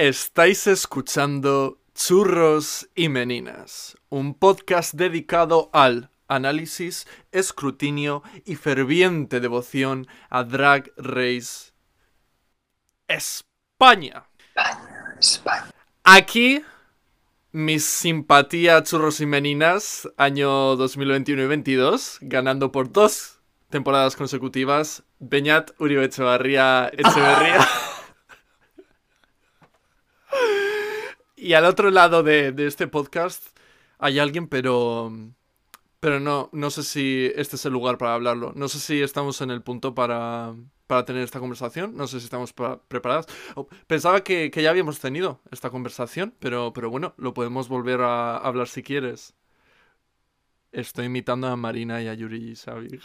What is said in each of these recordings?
Estáis escuchando Churros y Meninas, un podcast dedicado al análisis, escrutinio y ferviente devoción a Drag Race España. Aquí, mis simpatía Churros y Meninas, año 2021 y 22, ganando por dos temporadas consecutivas, Beñat Uribe Echevarría Echeverría. Y al otro lado de, de, este podcast hay alguien, pero. Pero no, no sé si este es el lugar para hablarlo. No sé si estamos en el punto para, para tener esta conversación. No sé si estamos preparados. Pensaba que, que, ya habíamos tenido esta conversación, pero, pero bueno, lo podemos volver a hablar si quieres. Estoy imitando a Marina y a Yuri Sabi.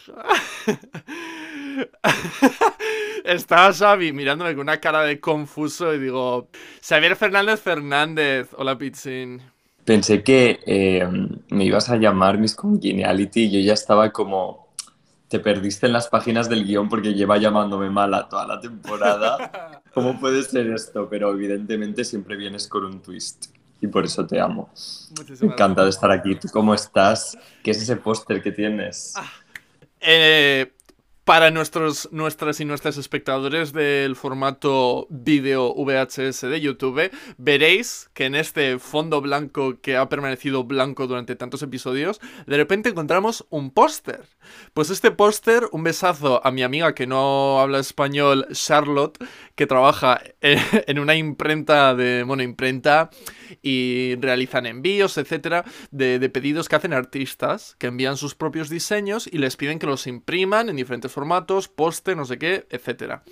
Estaba Xavi mirándome con una cara de confuso y digo, Xavier Fernández Fernández, hola Pizzin. Pensé que eh, me ibas a llamar Miss Congeniality y yo ya estaba como, te perdiste en las páginas del guion porque lleva llamándome mala toda la temporada. ¿Cómo puede ser esto? Pero evidentemente siempre vienes con un twist y por eso te amo. Me encanta de estar aquí. ¿Tú cómo estás? ¿Qué es ese póster que tienes? Ah, eh, para nuestros, nuestras y nuestros espectadores del formato vídeo VHS de YouTube, veréis que en este fondo blanco que ha permanecido blanco durante tantos episodios, de repente encontramos un póster. Pues este póster, un besazo a mi amiga que no habla español, Charlotte, que trabaja en una imprenta de, bueno, imprenta y realizan envíos, etcétera, de, de pedidos que hacen artistas que envían sus propios diseños y les piden que los impriman en diferentes formatos, poste, no sé qué, etc.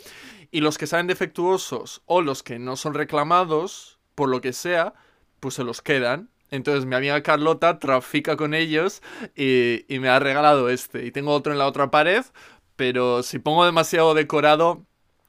Y los que salen defectuosos o los que no son reclamados, por lo que sea, pues se los quedan. Entonces mi amiga Carlota trafica con ellos y, me ha regalado este. Y tengo otro en la otra pared, pero si pongo demasiado decorado,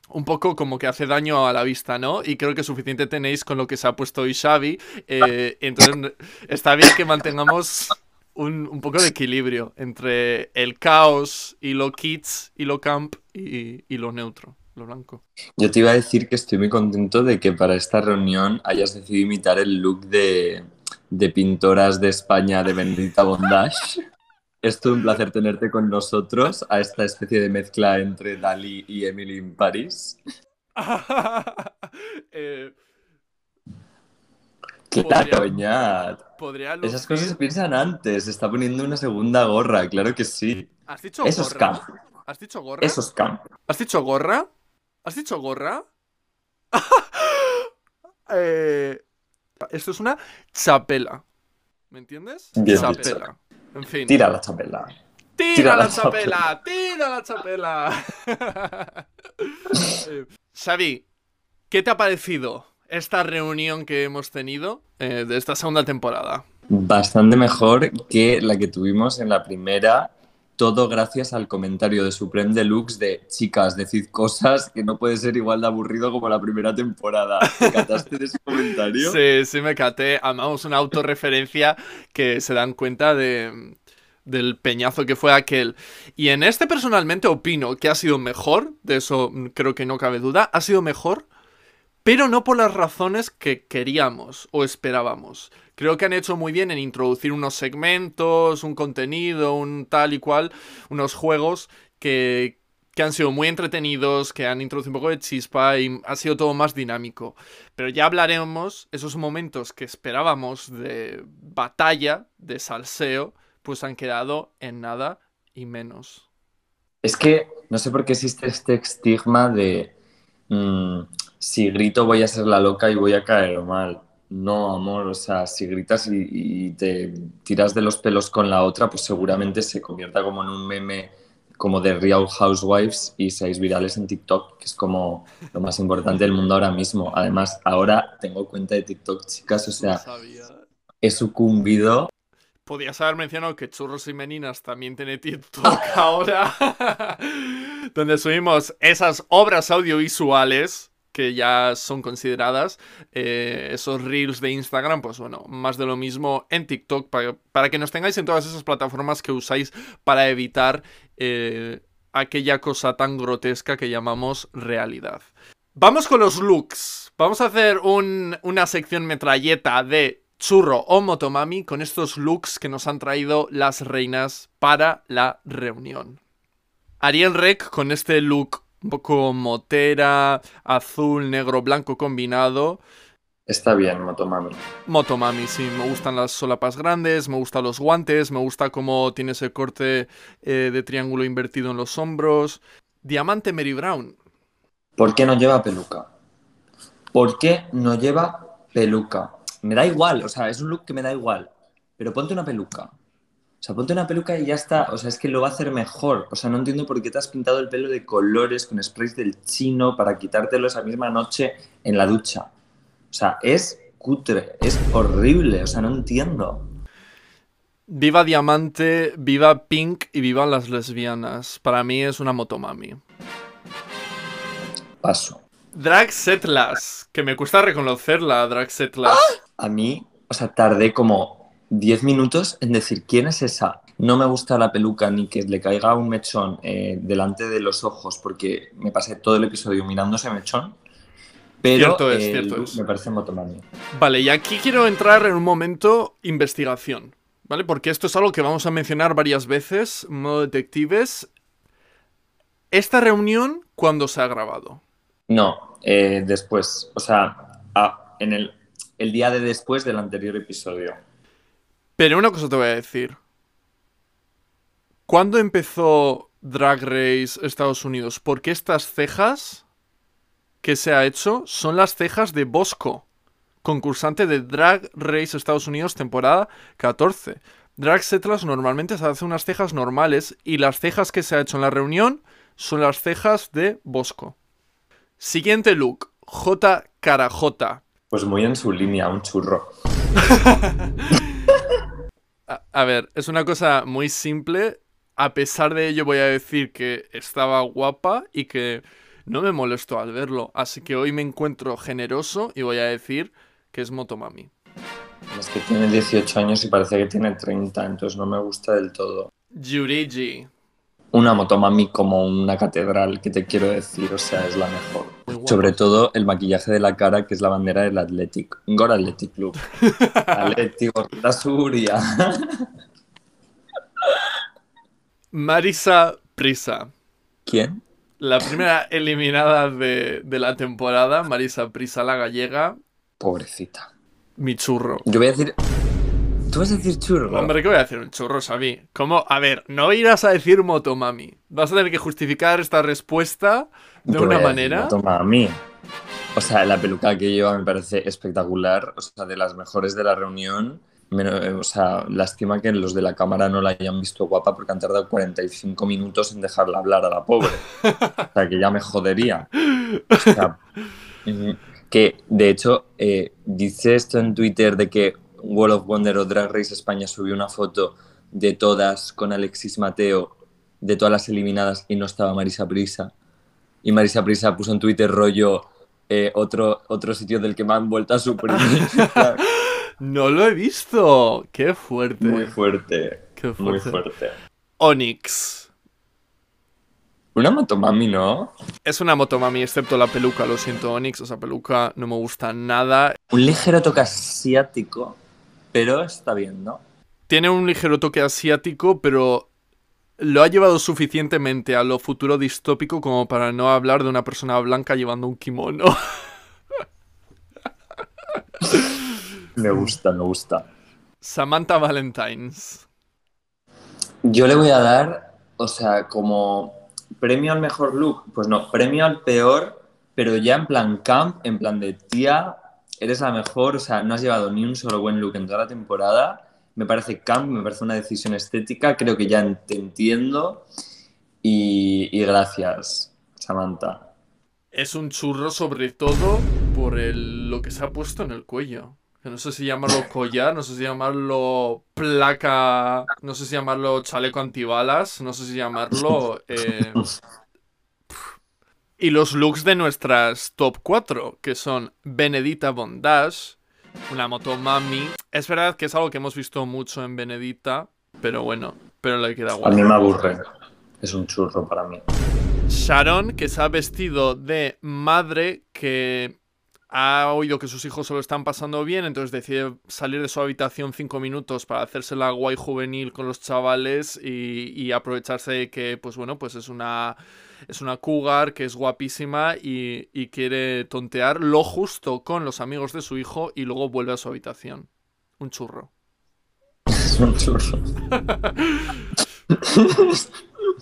un poco como que hace daño a la vista, ¿no? Y creo que suficiente tenéis con lo que se ha puesto hoy Xavi. Eh, entonces está bien que mantengamos un, un, poco de equilibrio entre el caos y lo kids y lo camp y, y, lo neutro, lo blanco. Yo te iba a decir que estoy muy contento de que para esta reunión hayas decidido imitar el look de, de pintoras de España de Bendita Bondage. Es todo un placer tenerte con nosotros a esta especie de mezcla entre Dalí y Emily in Paris. eh, claro. Podría Esas cosas se piensan antes. Se está poniendo una segunda gorra, claro que sí. ¿Has dicho Eso gorra? es camp. ¿Has dicho gorra? Eso es camp. ¿Has dicho gorra? ¿Has dicho gorra? eh, esto es una chapela. ¿Me entiendes? Bien chapela. dicho. En fin. Tira la chapela. ¡Tira, Tira la, la chapela! ¡Tira la chapela! eh, Xavi, ¿qué te ha parecido esta reunión que hemos tenido eh, de esta segunda temporada? Bastante mejor que la que tuvimos en la primera. Todo gracias al comentario de Supreme Deluxe de chicas, decid cosas que no puede ser igual de aburrido como la primera temporada. ¿Te cataste de ese comentario? Sí, sí me caté. Amamos una autorreferencia que se dan cuenta de, del peñazo que fue aquel. Y en este personalmente opino que ha sido mejor, de eso creo que no cabe duda, ha sido mejor, pero no por las razones que queríamos o esperábamos. Creo que han hecho muy bien en introducir unos segmentos, un contenido, un tal y cual, unos juegos que, que han sido muy entretenidos, que han introducido un poco de chispa y ha sido todo más dinámico. Pero ya hablaremos esos momentos que esperábamos de batalla, de salseo, pues han quedado en nada y menos. Es que no sé por qué existe este estigma de mmm, si grito voy a ser la loca y voy a caer mal. No, amor, o sea, si gritas y, te tiras de los pelos con la otra, pues seguramente se convierta como en un meme como de Real Housewives y seáis virales en TikTok, que es como lo más importante del mundo ahora mismo. Además, ahora tengo cuenta de TikTok, chicas, o sea, he sucumbido Podías haber mencionado que Churros y Meninas también tiene TikTok ahora, donde subimos esas obras audiovisuales que ya son consideradas, eh, esos reels de Instagram, pues bueno, más de lo mismo en TikTok, para, para que nos tengáis en todas esas plataformas que usáis para evitar eh, aquella cosa tan grotesca que llamamos realidad. Vamos con los looks. Vamos a hacer un- una sección metralleta de churro o motomami con estos looks que nos han traído las reinas para la reunión. Ariel Rec con este look un poco motera, azul, negro, blanco combinado. Está bien, Motomami. Motomami, sí, me gustan las solapas grandes, me gustan los guantes, me gusta cómo tiene ese corte eh, de triángulo invertido en los hombros. Diamante Mary Brown. ¿Por qué no lleva peluca? ¿Por qué no lleva peluca? Me da igual, o sea, es un look que me da igual. Pero ponte una peluca. O sea, ponte una peluca y ya está. O sea, es que lo va a hacer mejor. O sea, no entiendo por qué te has pintado el pelo de colores con sprays del chino para quitártelo esa misma noche en la ducha. O sea, es cutre, es horrible. O sea, no entiendo. Viva Diamante, viva Pink y viva las lesbianas. Para mí es una motomami. Paso. Drag Setlas, que me cuesta reconocerla, Drag Setlas. A mí, o sea, tardé como 10 minutos en decir quién es esa. No me gusta la peluca ni que le caiga un mechón eh, delante de los ojos porque me pasé todo el episodio mirando ese mechón. Pero Cierto es, eh, cierto es. me parece motomami. Vale, y aquí quiero entrar en un momento investigación, ¿vale? Porque esto es algo que vamos a mencionar varias veces, modo detectives. Esta reunión, ¿cuándo se ha grabado? No, eh, después, o sea, en el, el día de después del anterior episodio. Pero una cosa te voy a decir. ¿Cuándo empezó Drag Race Estados Unidos? Porque estas cejas que se ha hecho son las cejas de Bosco, concursante de Drag Race Estados Unidos temporada 14. Drag Setlas normalmente se hace unas cejas normales y las cejas que se ha hecho en la reunión son las cejas de Bosco. Siguiente look, J cara J. Pues muy en su línea, un churro. A, a ver, es una cosa muy simple. A pesar de ello, voy a decir que estaba guapa y que no me molestó al verlo. Así que hoy me encuentro generoso y voy a decir que es Motomami. Es que tiene 18 años y parece que tiene 30, entonces no me gusta del todo. Yurigi. Una motomami como una catedral, que te quiero decir, o sea, es la mejor. Sobre todo el maquillaje de la cara, que es la bandera del Athletic. Gor Athletic Club. Athletic, la Suria. Marisa Prisa. ¿Quién? La primera eliminada de, de la temporada, Marisa Prisa, la gallega, Pobrecita. mi churro. Yo voy a decir. ¿Tú vas a decir churro? Hombre, ¿qué voy a decir? Un churro, Xavi. ¿Cómo? A ver, no irás a decir Motomami. Vas a tener que justificar esta respuesta de una manera. motomami. O sea, la peluca que lleva me parece espectacular. O sea, de las mejores de la reunión. Eh, o sea, lástima que los de la cámara no la hayan visto guapa porque han tardado 45 minutos en dejarla hablar a la pobre. O sea, que ya me jodería. O sea, mm, que de hecho eh, dice esto en Twitter de que World of Wonder o Drag Race España subió una foto de todas con Alexis Mateo, de todas las eliminadas y no estaba Marisa Prisa. Y Marisa Prisa puso en Twitter rollo eh, otro, otro sitio del que me han vuelto a suprimir. No lo he visto. Qué fuerte. muy fuerte, Qué fuerte. muy fuerte. Onyx. Una motomami, ¿no? Es una motomami, excepto la peluca. Lo siento, Onyx. Esa peluca no me gusta nada. Un ligero toque asiático, pero está bien, ¿no? Tiene un ligero toque asiático, pero lo ha llevado suficientemente a lo futuro distópico como para no hablar de una persona blanca llevando un kimono. Me gusta, me gusta. Samantha Valentines. Yo le voy a dar, o sea, como premio al mejor look, pues no, premio al peor, pero ya en plan camp, en plan de tía, eres la mejor, o sea, no has llevado ni un solo buen look en toda la temporada. Me parece camp, me parece una decisión estética, creo que ya te entiendo. Y, y gracias, Samantha. Es un churro sobre todo por el- lo que se ha puesto en el cuello. Que no sé si llamarlo collar, no sé si llamarlo placa, no sé si llamarlo chaleco antibalas, no sé si llamarlo... eh, Y los looks de nuestras top 4, que son Benedita Bondage, una motomami. Es verdad que es algo que hemos visto mucho en Benedita, pero bueno, pero le queda A guay. mí me aburre, es un churro para mí. Sharon, que se ha vestido de madre que ha oído que sus hijos se lo están pasando bien, entonces decide salir de su habitación cinco minutos para hacerse la guay juvenil con los chavales y, aprovecharse de que, pues bueno, pues es una, es una cougar que es guapísima y, y quiere tontear lo justo con los amigos de su hijo y luego vuelve a su habitación. Un churro. Es un churro.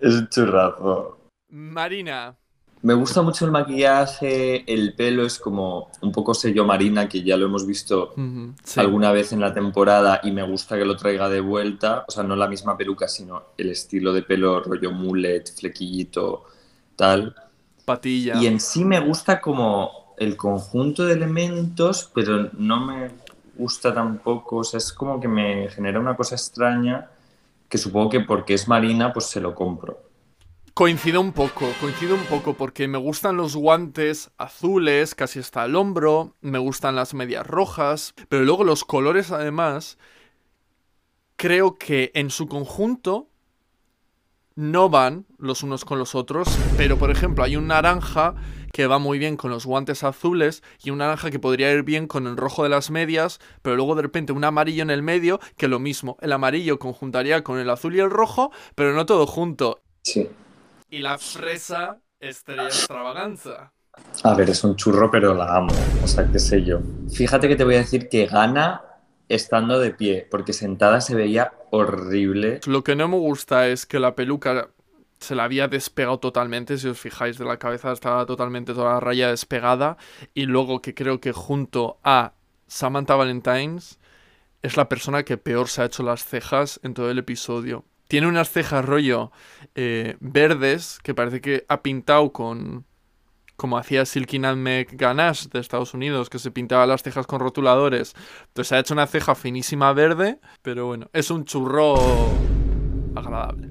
es un churrazo. Marina. Me gusta mucho el maquillaje, el pelo es como un poco sello marina, que ya lo hemos visto alguna vez en la temporada y me gusta que lo traiga de vuelta. O sea, no la misma peluca, sino el estilo de pelo rollo mullet, flequillito, tal. Patilla. Y en sí me gusta como el conjunto de elementos, pero no me gusta tampoco. O sea, es como que me genera una cosa extraña que supongo que porque es marina, pues se lo compro. Coincido un poco, coincido un poco porque me gustan los guantes azules, casi hasta el hombro, me gustan las medias rojas, pero luego los colores además, creo que en su conjunto no van los unos con los otros, pero por ejemplo hay un naranja que va muy bien con los guantes azules y un naranja que podría ir bien con el rojo de las medias, pero luego de repente un amarillo en el medio, que lo mismo, el amarillo conjuntaría con el azul y el rojo, pero no todo junto. Sí y la fresa estrella extravaganza. A ver, es un churro, pero la amo. O sea, qué sé yo. Fíjate que te voy a decir que gana estando de pie, porque sentada se veía horrible. Lo que no me gusta es que la peluca se la había despegado totalmente, si os fijáis, de la cabeza estaba totalmente toda la raya despegada. Y luego que creo que junto a Samantha Valentines es la persona que peor se ha hecho las cejas en todo el episodio. Tiene unas cejas rollo eh, verdes que parece que ha pintado con... Como hacía Silky Nutmeg Ganache de Estados Unidos, que se pintaba las cejas con rotuladores. Entonces ha hecho una ceja finísima verde, pero bueno, es un churro agradable.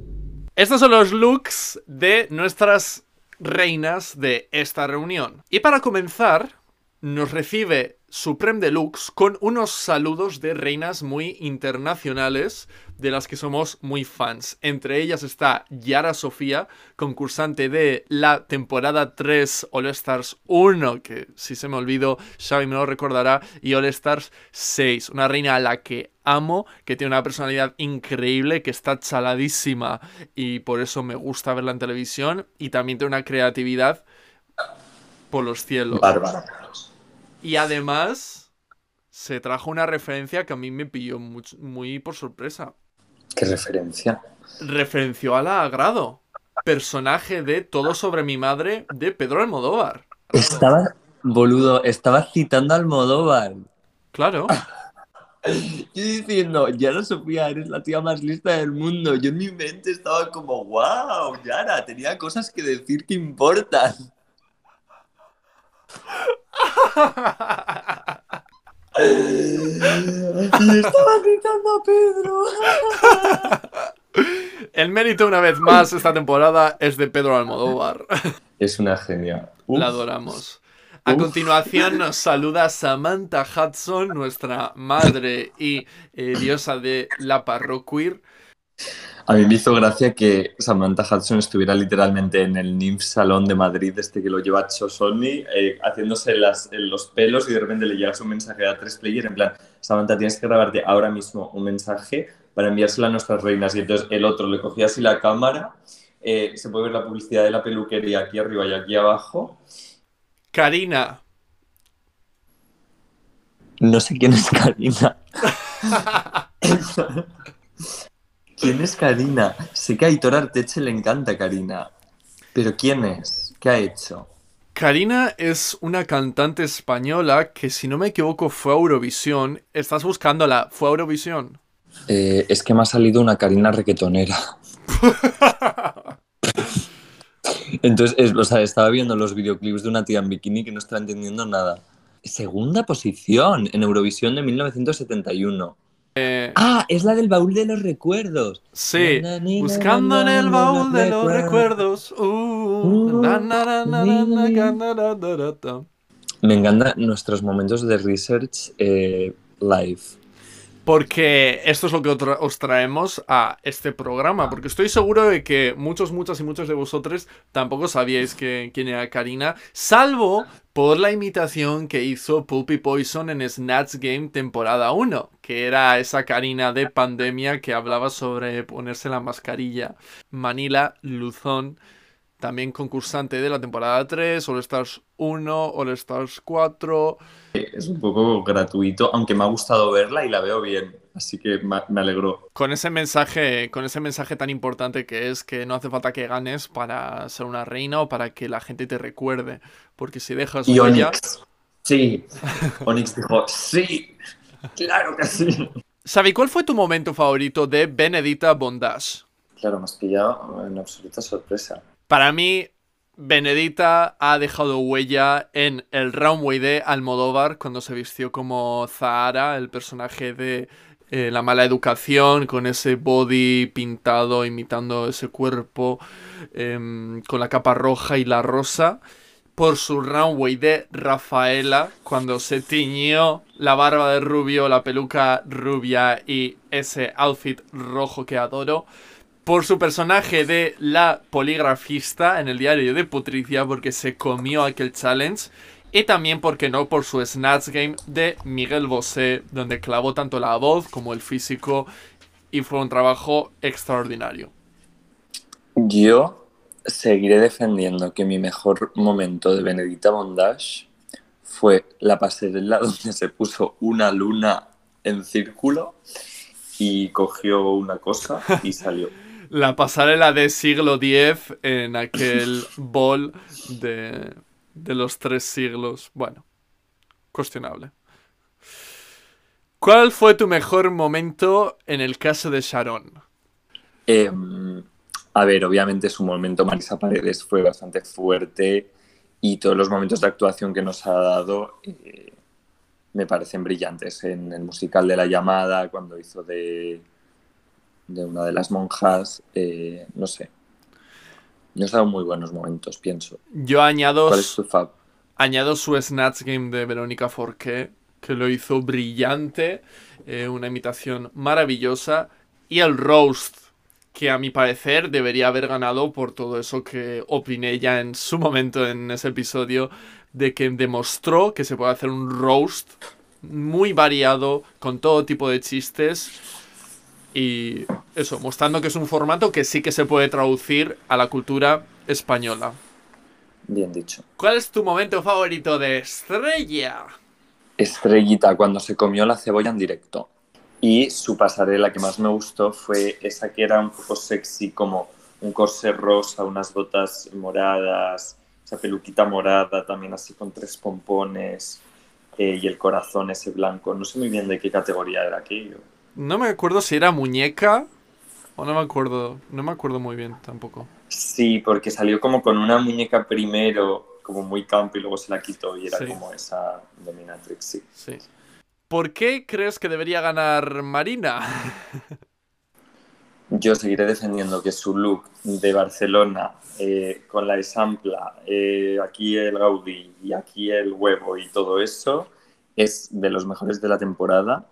Estos son los looks de nuestras reinas de esta reunión. Y para comenzar, nos recibe Supreme Deluxe con unos saludos de reinas muy internacionales de las que somos muy fans. Entre ellas está Yara Sofía, concursante de la temporada 3 All Stars 1, que si se me olvido, Xavi me lo recordará, y All Stars 6, una reina a la que amo, que tiene una personalidad increíble, que está chaladísima y por eso me gusta verla en televisión, y también tiene una creatividad por los cielos. Bárbara. Y además se trajo una referencia que a mí me pilló muy, por sorpresa. ¿Qué referencia? Referenció a la Agrado, personaje de Todo sobre mi madre de Pedro Almodóvar. Estaba, boludo, estaba citando a Almodóvar. Claro. Yo diciendo, Yara Sofía, eres la tía más lista del mundo. Yo en mi mente estaba como, wow, Yara, tenía cosas que decir que importan. Y estaba gritando a Pedro. El mérito, una vez más, esta temporada es de Pedro Almodóvar. Es una genia. La adoramos. A continuación nos saluda Samantha Hudson, nuestra madre y eh, diosa de la parroquir. A mí me hizo gracia que Samantha Hudson estuviera literalmente en el NIMF Salón de Madrid, este que lo lleva Chosoni, eh, haciéndose los pelos y de repente le llega un mensaje a tres player en plan, Samantha, tienes que grabarte ahora mismo un mensaje para enviárselo a nuestras reinas. Y entonces el otro le cogía así la cámara, eh, se puede ver la publicidad de la peluquería aquí arriba y aquí abajo. Karina. No sé quién es Karina. ¿Quién es Karina? Sé que a Aitor Arteche le encanta Karina. Pero ¿quién es? ¿Qué ha hecho? Karina es una cantante española que, si no me equivoco, fue a Eurovisión. ¿Estás buscándola? ¿Fue a Eurovisión? Eh, es que me ha salido una Karina requetonera. Entonces, o sea, estaba viendo los videoclips de una tía en bikini que no estaba entendiendo nada. Segunda posición en Eurovisión de 1971. Eh, ah, es la del baúl de los recuerdos. Sí, buscando en el baúl de los recuerdos. me encantan nuestros momentos de research eh, live. Porque esto es lo que os traemos a este programa, porque estoy seguro de que muchos, muchas y muchos de vosotros tampoco sabíais que, quién era Karina, salvo por la imitación que hizo Puppy Poison en Snatch Game temporada 1, que era esa Karina de pandemia que hablaba sobre ponerse la mascarilla. Manila Luzón también concursante de la temporada 3, All Stars 1, All Stars 4. Es un poco gratuito, aunque me ha gustado verla y la veo bien, así que me alegró. Con ese mensaje, con ese mensaje tan importante que es que no hace falta que ganes para ser una reina o para que la gente te recuerde, porque si dejas y Onyx. Sí. Onyx dijo, "Sí. Claro que sí." Xavi, ¿cuál fue tu momento favorito de Benedita Bondage? Claro, me has pillado en absoluta sorpresa. Para mí, Benedita ha dejado huella en el Runway de Almodóvar cuando se vistió como Zahara, el personaje de eh, La mala educación, con ese body pintado imitando ese cuerpo, em, con la capa roja y la rosa. Por su runway de Rafaela, cuando se tiñó la barba de rubio, la peluca rubia y ese outfit rojo que adoro por su personaje de la poligrafista en el diario de Patricia porque se comió aquel challenge y también, porque no, por su Snatch Game de Miguel Bosé, donde clavó tanto la voz como el físico y fue un trabajo extraordinario. Yo seguiré defendiendo que mi mejor momento de Benedita Bondage fue la pasarela donde se puso una luna en círculo y cogió una cosa y salió la pasarela de siglo X en aquel bol de, los tres siglos. Bueno, cuestionable. ¿Cuál fue tu mejor momento en el caso de Sharon? Em, a ver, obviamente su momento Marisa Paredes fue bastante fuerte y todos los momentos de actuación que nos ha dado eh, me parecen brillantes. En el musical de La Llamada, cuando hizo de de una de las monjas, eh, no sé. Nos ha dado muy buenos momentos, pienso. Yo añado. ¿Cuál es tu fab? Añado su Snatch Game de Verónica Forqué, que lo hizo brillante, eh, una imitación maravillosa, y el Roast, que a mi parecer debería haber ganado por todo eso que opiné ya en su momento en ese episodio, de que demostró que se puede hacer un roast muy variado, con todo tipo de chistes, y eso, mostrando que es un formato que sí que se puede traducir a la cultura española. Bien dicho. ¿Cuál es tu momento favorito de Estrella? Estrellita, cuando se comió la cebolla en directo. Y su pasarela que más me gustó fue esa que era un poco sexy, como un corsé rosa, unas botas moradas, esa peluquita morada, también así con tres pompones eh, y el corazón ese blanco. No sé muy bien de qué categoría era aquello. No me acuerdo si era muñeca o no me acuerdo. No me acuerdo muy bien tampoco. Sí, porque salió como con una muñeca primero, como muy campo, y luego se la quitó y era como esa dominatrix, sí. Sí. ¿Por qué crees que debería ganar Marina? Yo seguiré defendiendo que su look de Barcelona, eh, con la esampla, eh, aquí el Gaudí y aquí el huevo y todo eso, es de los mejores de la temporada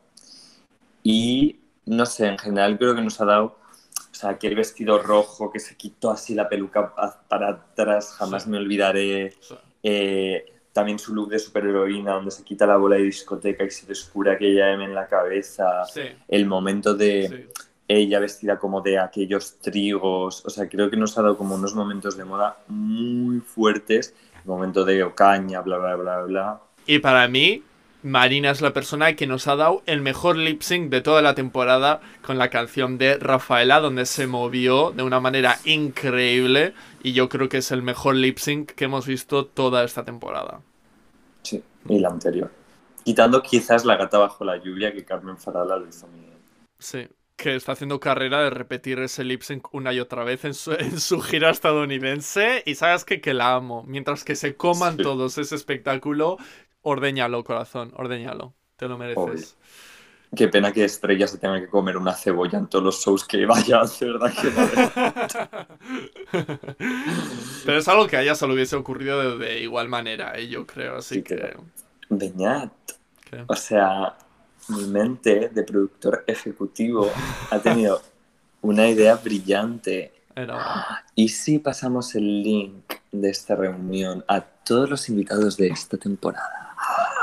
y no sé, en general creo que nos ha dado, o sea, aquel vestido rojo que se quitó así la peluca para atrás, jamás me olvidaré. Eh, también su look de superheroína, donde se quita la bola de discoteca y se descubre aquella M en la cabeza. El momento de ella vestida como de aquellos trigos. O sea, creo que nos ha dado como unos momentos de moda muy fuertes. El momento de Ocaña, bla, bla, bla, bla. Y para mí, Marina es la persona que nos ha dado el mejor lip sync de toda la temporada con la canción de Rafaela, donde se movió de una manera increíble. Y yo creo que es el mejor lip sync que hemos visto toda esta temporada. Sí, y la anterior. Quitando quizás la gata bajo la lluvia que Carmen Farala lo hizo bien. Sí, que está haciendo carrera de repetir ese lip sync una y otra vez en su, gira estadounidense. Y sabes que, que la amo. Mientras que se coman todos ese espectáculo, Ordeñalo, corazón, ordeñalo. Te lo mereces. Qué pena que Estrella se tenga que comer una cebolla en todos los shows que vaya, de verdad que Pero es algo que a ella se le hubiese ocurrido de, igual manera, ¿eh? yo creo, así que... Beñat. O sea, mi mente de productor ejecutivo ha tenido una idea brillante. Era- ¿Y si pasamos el link de esta reunión a todos los invitados de esta temporada?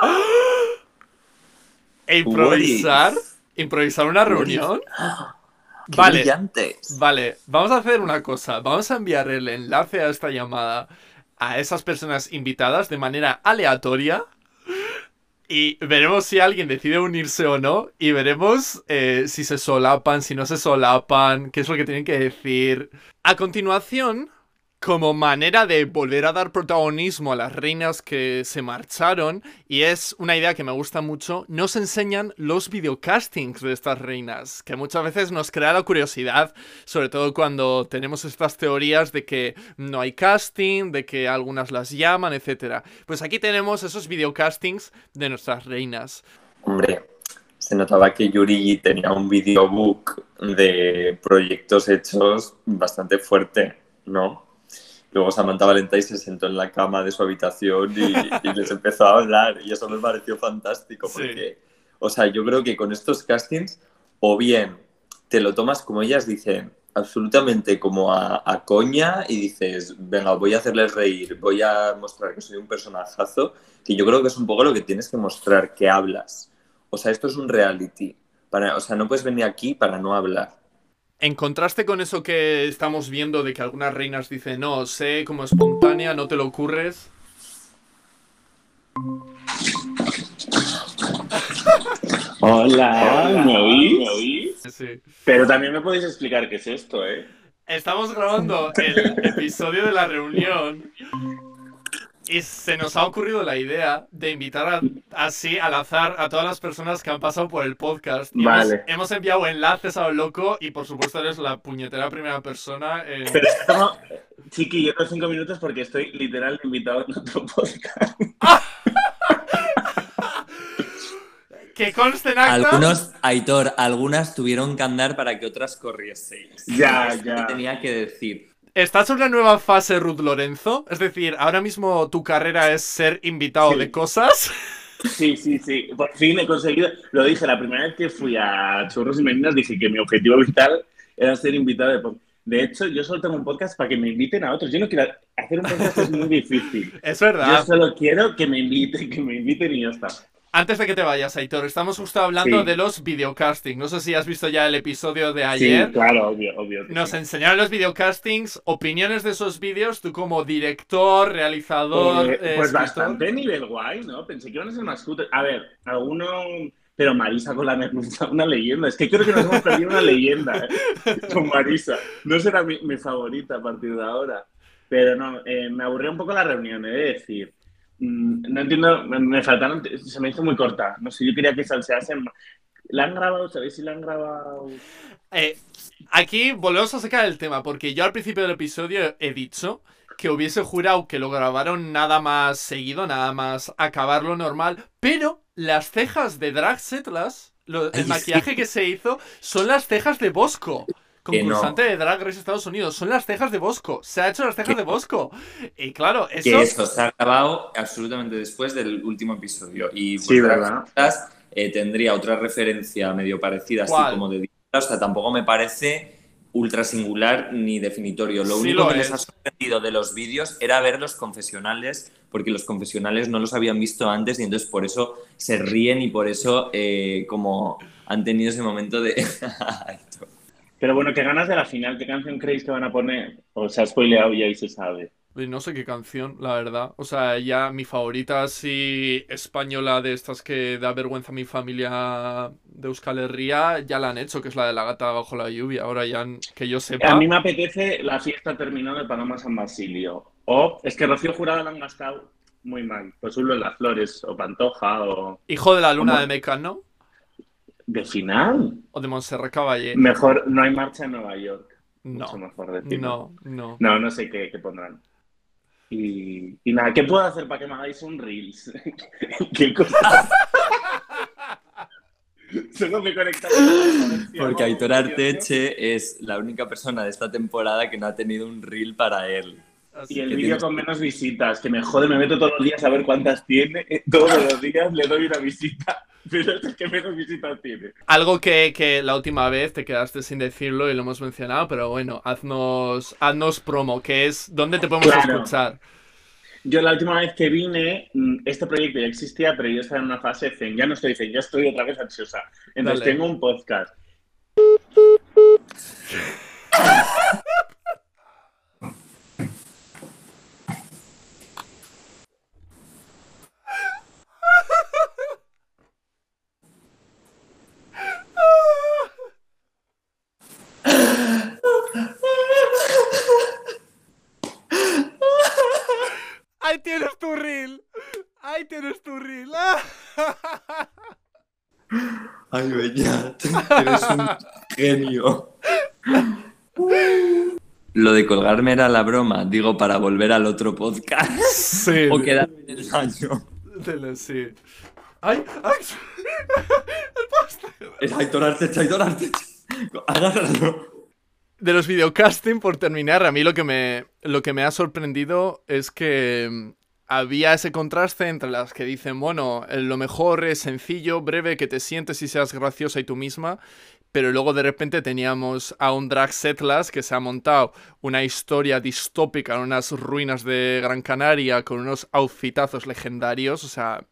E improvisar. Improvisar una reunión. ¡Qué Vale. brillantes! Vale, vamos a hacer una cosa. Vamos a enviar el enlace a esta llamada a esas personas invitadas de manera aleatoria. Y veremos si alguien decide unirse o no. Y veremos eh, si se solapan, si no se solapan, qué es lo que tienen que decir. A continuación, como manera de volver a dar protagonismo a las reinas que se marcharon, y es una idea que me gusta mucho, nos enseñan los videocastings de estas reinas, que muchas veces nos crea la curiosidad, sobre todo cuando tenemos estas teorías de que no hay casting, de que algunas las llaman, etc. Pues aquí tenemos esos videocastings de nuestras reinas. Hombre, se notaba que Yuri tenía un videobook de proyectos hechos bastante fuerte, ¿no? Luego Samantha Valentine se sentó en la cama de su habitación y, y les empezó a hablar y eso me pareció fantástico Sí. porque, o sea, yo creo que con estos castings o bien te lo tomas como ellas dicen, absolutamente como a, a coña y dices, venga, voy a hacerles reír, voy a mostrar que soy un personajazo, que yo creo que es un poco lo que tienes que mostrar, que hablas. O sea, esto es un reality. Para, o sea, no puedes venir aquí para no hablar. En contraste con eso que estamos viendo de que algunas reinas dicen, no, sé como espontánea, no te lo ocurres. Hola, ¿me oís? Sí. Pero también me podéis explicar qué es esto, ¿eh? Estamos grabando el episodio de la reunión y se nos ha ocurrido la idea de invitar a- así al azar a todas las personas que han pasado por el podcast. Y Vale. hemos, hemos enviado enlaces a lo loco y por supuesto eres la puñetera primera persona. en- Pero es como, chiqui, yo tengo cinco minutos porque estoy literal invitado en otro podcast. Que conste en acta. Algunos, Aitor, algunas tuvieron que andar para que otras corrieseis. Ya, ya. Tenía que decir. ¿Estás en una nueva fase, Ruth Lorenzo? Es decir, ahora mismo tu carrera es ser invitado Sí. de cosas. Sí, sí, sí. Por fin he conseguido. Lo dije la primera vez que fui a Churros y Meninas, dije que mi objetivo vital era ser invitado de podcast. De hecho, yo solo tengo un podcast para que me inviten a otros. Yo no quiero hacer un podcast, es muy difícil. Es Yo verdad. solo quiero que me inviten, que me inviten y ya está. Antes de que te vayas, Aitor, estamos justo hablando Sí. de los videocastings. No sé si has visto ya el episodio de Sí, ayer. claro, obvio, obvio. Nos enseñaron los videocastings, opiniones de esos vídeos, tú como director, realizador, eh, pues escritor. bastante nivel guay, ¿no? Pensé que iban a ser más cutres. A ver, alguno... Pero Marisa con la merluza, una leyenda. Es que creo que nos hemos perdido una leyenda ¿eh? con Marisa. No será mi, mi favorita a partir de ahora. Pero no, eh, me aburrió un poco la reunión, he de decir. Mm, no entiendo, me, me faltaron... Se me hizo muy corta. No sé, yo quería que salseasen... ¿La han grabado? ¿Sabéis si la han grabado? Eh, aquí volvemos a sacar el tema, porque yo al principio del episodio he dicho que hubiese jurado que lo grabaron nada más seguido, nada más acabarlo normal, pero las cejas de Drag Setlas, lo- el Ay, maquillaje sí. que se hizo, son las cejas de Bosco. No. Concursante de Drag Race Estados Unidos, son las cejas de Bosco. Se ha hecho las cejas de Bosco. Y claro, eso. Que eso se ha grabado absolutamente después del último episodio. Y Sí, ¿verdad? citas, eh, tendría otra referencia medio parecida, así como de O sea, tampoco me parece ultra singular ni definitorio. Lo Sí único lo que les es. ha sorprendido de los vídeos era ver los confesionales, porque los confesionales no los habían visto antes y entonces por eso se ríen y por eso eh, como han tenido ese momento de... Pero bueno, ¿qué ganas de la final? ¿Qué canción creéis que van a poner? O se ha spoileado y ahí se sabe. Y No sé qué canción, la verdad. O sea, ya mi favorita así española de estas que da vergüenza a mi familia de Euskal Herria, ya la han hecho, que es la de la gata bajo la lluvia. Ahora ya, que yo sepa. A mí me apetece la fiesta terminó de Paloma San Basilio. O es que Rocío Jurado la han gastado muy mal. Pues uno en las flores, o Pantoja, o Hijo de la luna ¿Cómo? de Mecano de final. o de Montserrat Caballé. Mejor, no hay marcha en Nueva York. Mucho No, mejor decirlo. no, no. No, no sé qué, qué pondrán. Y, y nada, ¿qué puedo hacer para que me hagáis un Reels? ¿Qué cosa? Solo me conectaba. Porque Aitor Arteche es la única persona de esta temporada que no ha tenido un reel para él. Y el vídeo tienes- con menos visitas, que me jode, me meto todos los días a ver cuántas tiene. Todos los días le doy una visita, pero es el que menos visitas tiene. Algo que, que la última vez te quedaste sin decirlo y lo hemos mencionado, pero bueno, haznos, haznos promo, que es dónde te podemos Claro. escuchar. Yo la última vez que vine, mm, este proyecto ya existía, pero yo estaba en una fase zen. Ya no estoy zen, ya estoy otra vez ansiosa. Entonces Dale. tengo un podcast. ¡Ahí tienes tu reel! ¡Ahí tienes tu reel! Ay, Beñat, eres un genio. Lo de colgarme era la broma, digo, para volver al otro podcast. Sí, o quedarme en el año. dele, sí. ¡Ay! ¡Ay! ¡El póster! Es Aitor Artecha, Aitor Artecha. Agárralo. De los videocasting, por terminar, a mí lo que me, lo que me ha sorprendido es que había ese contraste entre las que dicen, bueno, eh, lo mejor es sencillo, breve, que te sientes y seas graciosa y tú misma, pero luego de repente teníamos a un drag setlas que se ha montado una historia distópica en unas ruinas de Gran Canaria con unos outfitazos legendarios, o sea,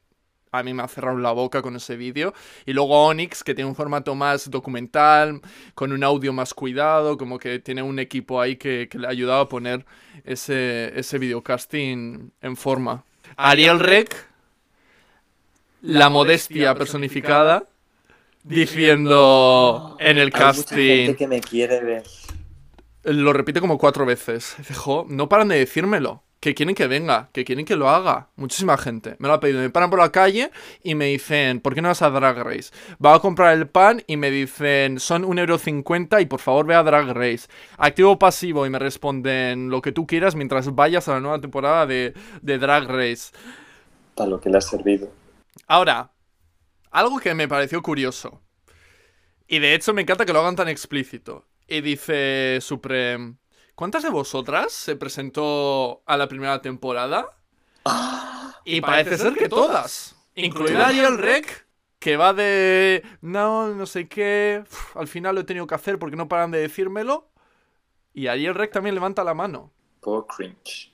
a mí me ha cerrado la boca con ese vídeo. Y luego Onyx, que tiene un formato más documental, con un audio más cuidado, como que tiene un equipo ahí que, que le ha ayudado a poner ese, ese videocasting en forma. Ariel Rec, la modestia personificada, diciendo en el casting... que me quiere ver. Lo repite como cuatro veces. Dice, "Jo, no paran de decírmelo. Que quieren que venga, que quieren que lo haga. Muchísima gente. Me lo ha pedido. Me paran por la calle y me dicen, ¿por qué no vas a Drag Race? Va a comprar el pan y me dicen, son un euro cincuenta y por favor ve a Drag Race. Activo o pasivo y me responden lo que tú quieras mientras vayas a la nueva temporada de, de Drag Race. Para lo que le ha servido. Ahora, algo que me pareció curioso. Y de hecho me encanta que lo hagan tan explícito. Y dice Supreme, ¿cuántas de vosotras se presentó a la primera temporada? Y parece ser que todas. Incluida Ariel Rec, que va de... No, no sé qué... uf, al final lo he tenido que hacer porque no paran de decírmelo. Y Ariel Rec también levanta la mano. Un poco cringe.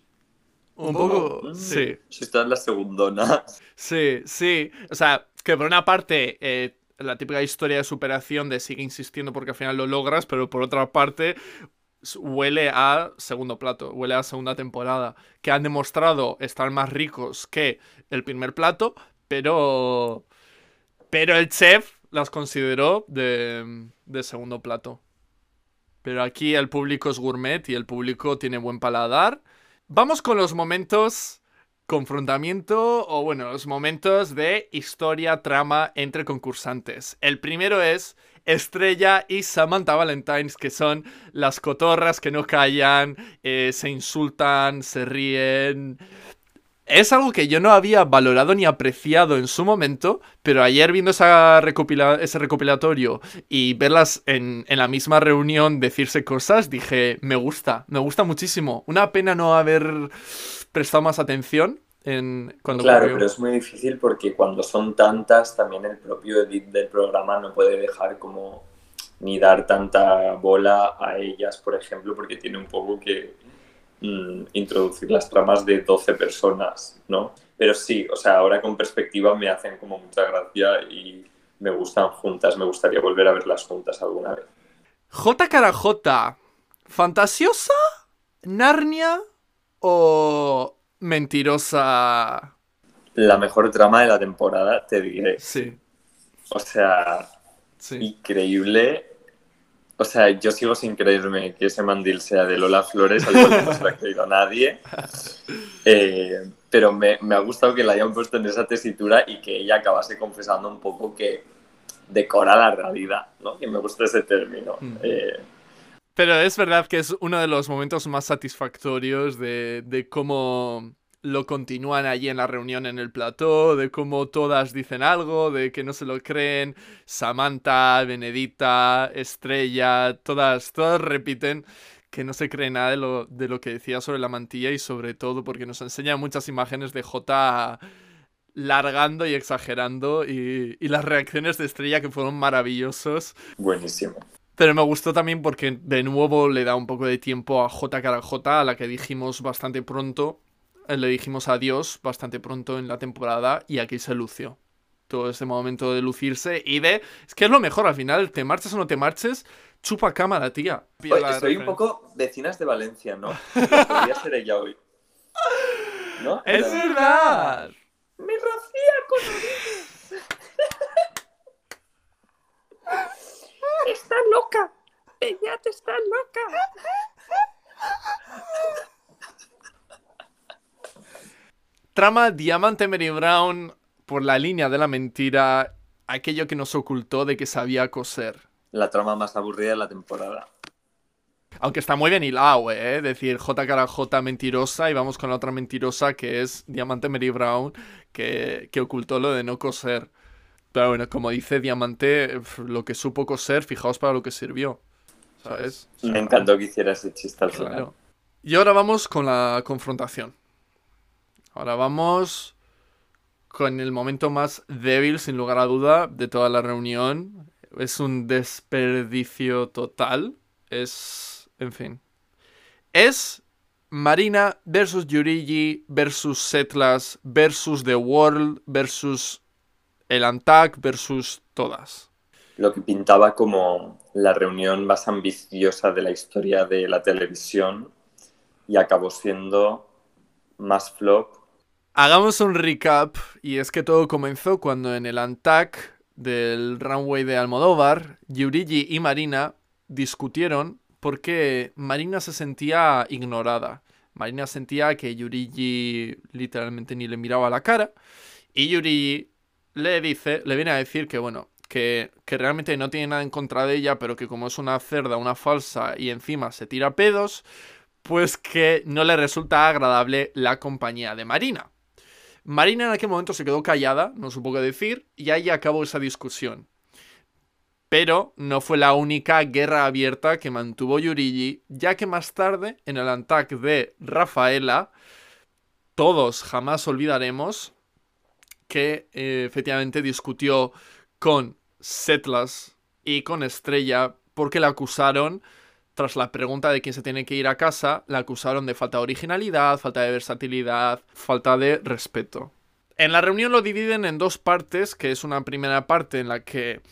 Un poco, poco... mm. Sí. Si estás en la segundona. Sí, sí. O sea, que por una parte, eh, la típica historia de superación de sigue insistiendo porque al final lo logras, pero por otra parte, huele a segundo plato, huele a segunda temporada, que han demostrado estar más ricos que el primer plato, pero. Pero el chef las consideró de, de segundo plato. Pero aquí el público es gourmet y el público tiene buen paladar. Vamos con los momentos confrontamiento o bueno, los momentos de historia, trama entre concursantes. El primero es Estrella y Samantha Valentines, que son las cotorras que no callan, eh, se insultan, se ríen. Es algo que yo no había valorado ni apreciado en su momento, pero ayer viendo esa recopila- ese recopilatorio y verlas en, en la misma reunión decirse cosas, dije, me gusta, me gusta muchísimo. Una pena no haber prestado más atención en cuando Claro, ocurrió. pero es muy difícil porque cuando son tantas, también el propio edit del programa no puede dejar como ni dar tanta bola a ellas, por ejemplo, porque tiene un poco que mm, introducir las tramas de 12 personas, ¿no? Pero sí, o sea, ahora con perspectiva me hacen como mucha gracia y me gustan juntas, me gustaría volver a verlas juntas alguna vez. J cara J, ¿fantasiosa? ¿Narnia? ¿O mentirosa? La mejor trama de la temporada, te diré. Sí, O sea, sí. increíble. O sea, yo sigo sin creerme que ese mandil sea de Lola Flores, al cual no se lo ha creído nadie. Eh, pero me, me ha gustado que la hayan puesto en esa tesitura y que ella acabase confesando un poco que decora la realidad, ¿no? Que me gusta ese término. Mm. Eh, Pero es verdad que es uno de los momentos más satisfactorios de, de cómo lo continúan allí en la reunión en el plató, de cómo todas dicen algo, de que no se lo creen. Samantha, Benedita, Estrella, todas, todas repiten que no se cree nada de lo, de lo que decía sobre la mantilla y sobre todo porque nos enseña muchas imágenes de J largando y exagerando y, y las reacciones de Estrella que fueron maravillosos. Buenísimo. Pero me gustó también porque de nuevo le da un poco de tiempo a J cara J, a la que dijimos bastante pronto. eh, Le dijimos adiós bastante pronto en la temporada y aquí se lució. Todo este momento de lucirse y de. Es que es lo mejor al final, te marches o no te marches, chupa cámara, tía. Oye, estoy un poco vecinas de Valencia, ¿no? Podría ser ella hoy. ¿No? ¡Es Era- verdad! ¡Me rocía con Está loca. Peñat está loca. Trama Diamante Mary Brown por la línea de la mentira, aquello que nos ocultó de que sabía coser. La trama más aburrida de la temporada. Aunque está muy bien hilado, ¿eh? Decir J cara J mentirosa y vamos con la otra mentirosa que es Diamante Mary Brown, que, que ocultó lo de no coser. Pero bueno, como dice Diamante, lo que supo coser, fijaos para lo que sirvió. ¿Sabes? Me encantó que hiciera ese chiste al final. Claro. Y ahora vamos con la confrontación. Ahora vamos con el momento más débil, sin lugar a duda, de toda la reunión. Es un desperdicio total. Es, en fin. Es Marina versus Yurigi versus Setlas versus The World versus el Antac versus todas. Lo que pintaba como la reunión más ambiciosa de la historia de la televisión y acabó siendo más flop. Hagamos un recap y es que todo comenzó cuando en el Antac del runway de Almodóvar, Yurigi y Marina discutieron porque Marina se sentía ignorada. Marina sentía que Yurigi literalmente ni le miraba la cara y Yurigi le dice, le viene a decir que bueno, que, que realmente no tiene nada en contra de ella, pero que como es una cerda, una falsa y encima se tira pedos, pues que no le resulta agradable la compañía de Marina. Marina en aquel momento se quedó callada, no supo qué decir, y ahí acabó esa discusión. Pero no fue la única guerra abierta que mantuvo Yurigi, ya que más tarde, en el Antac de Rafaela, todos jamás olvidaremos que eh, efectivamente discutió con Setlas y con Estrella porque la acusaron, tras la pregunta de quién se tiene que ir a casa, la acusaron de falta de originalidad, falta de versatilidad, falta de respeto. En la reunión lo dividen en dos partes, que es una primera parte en la que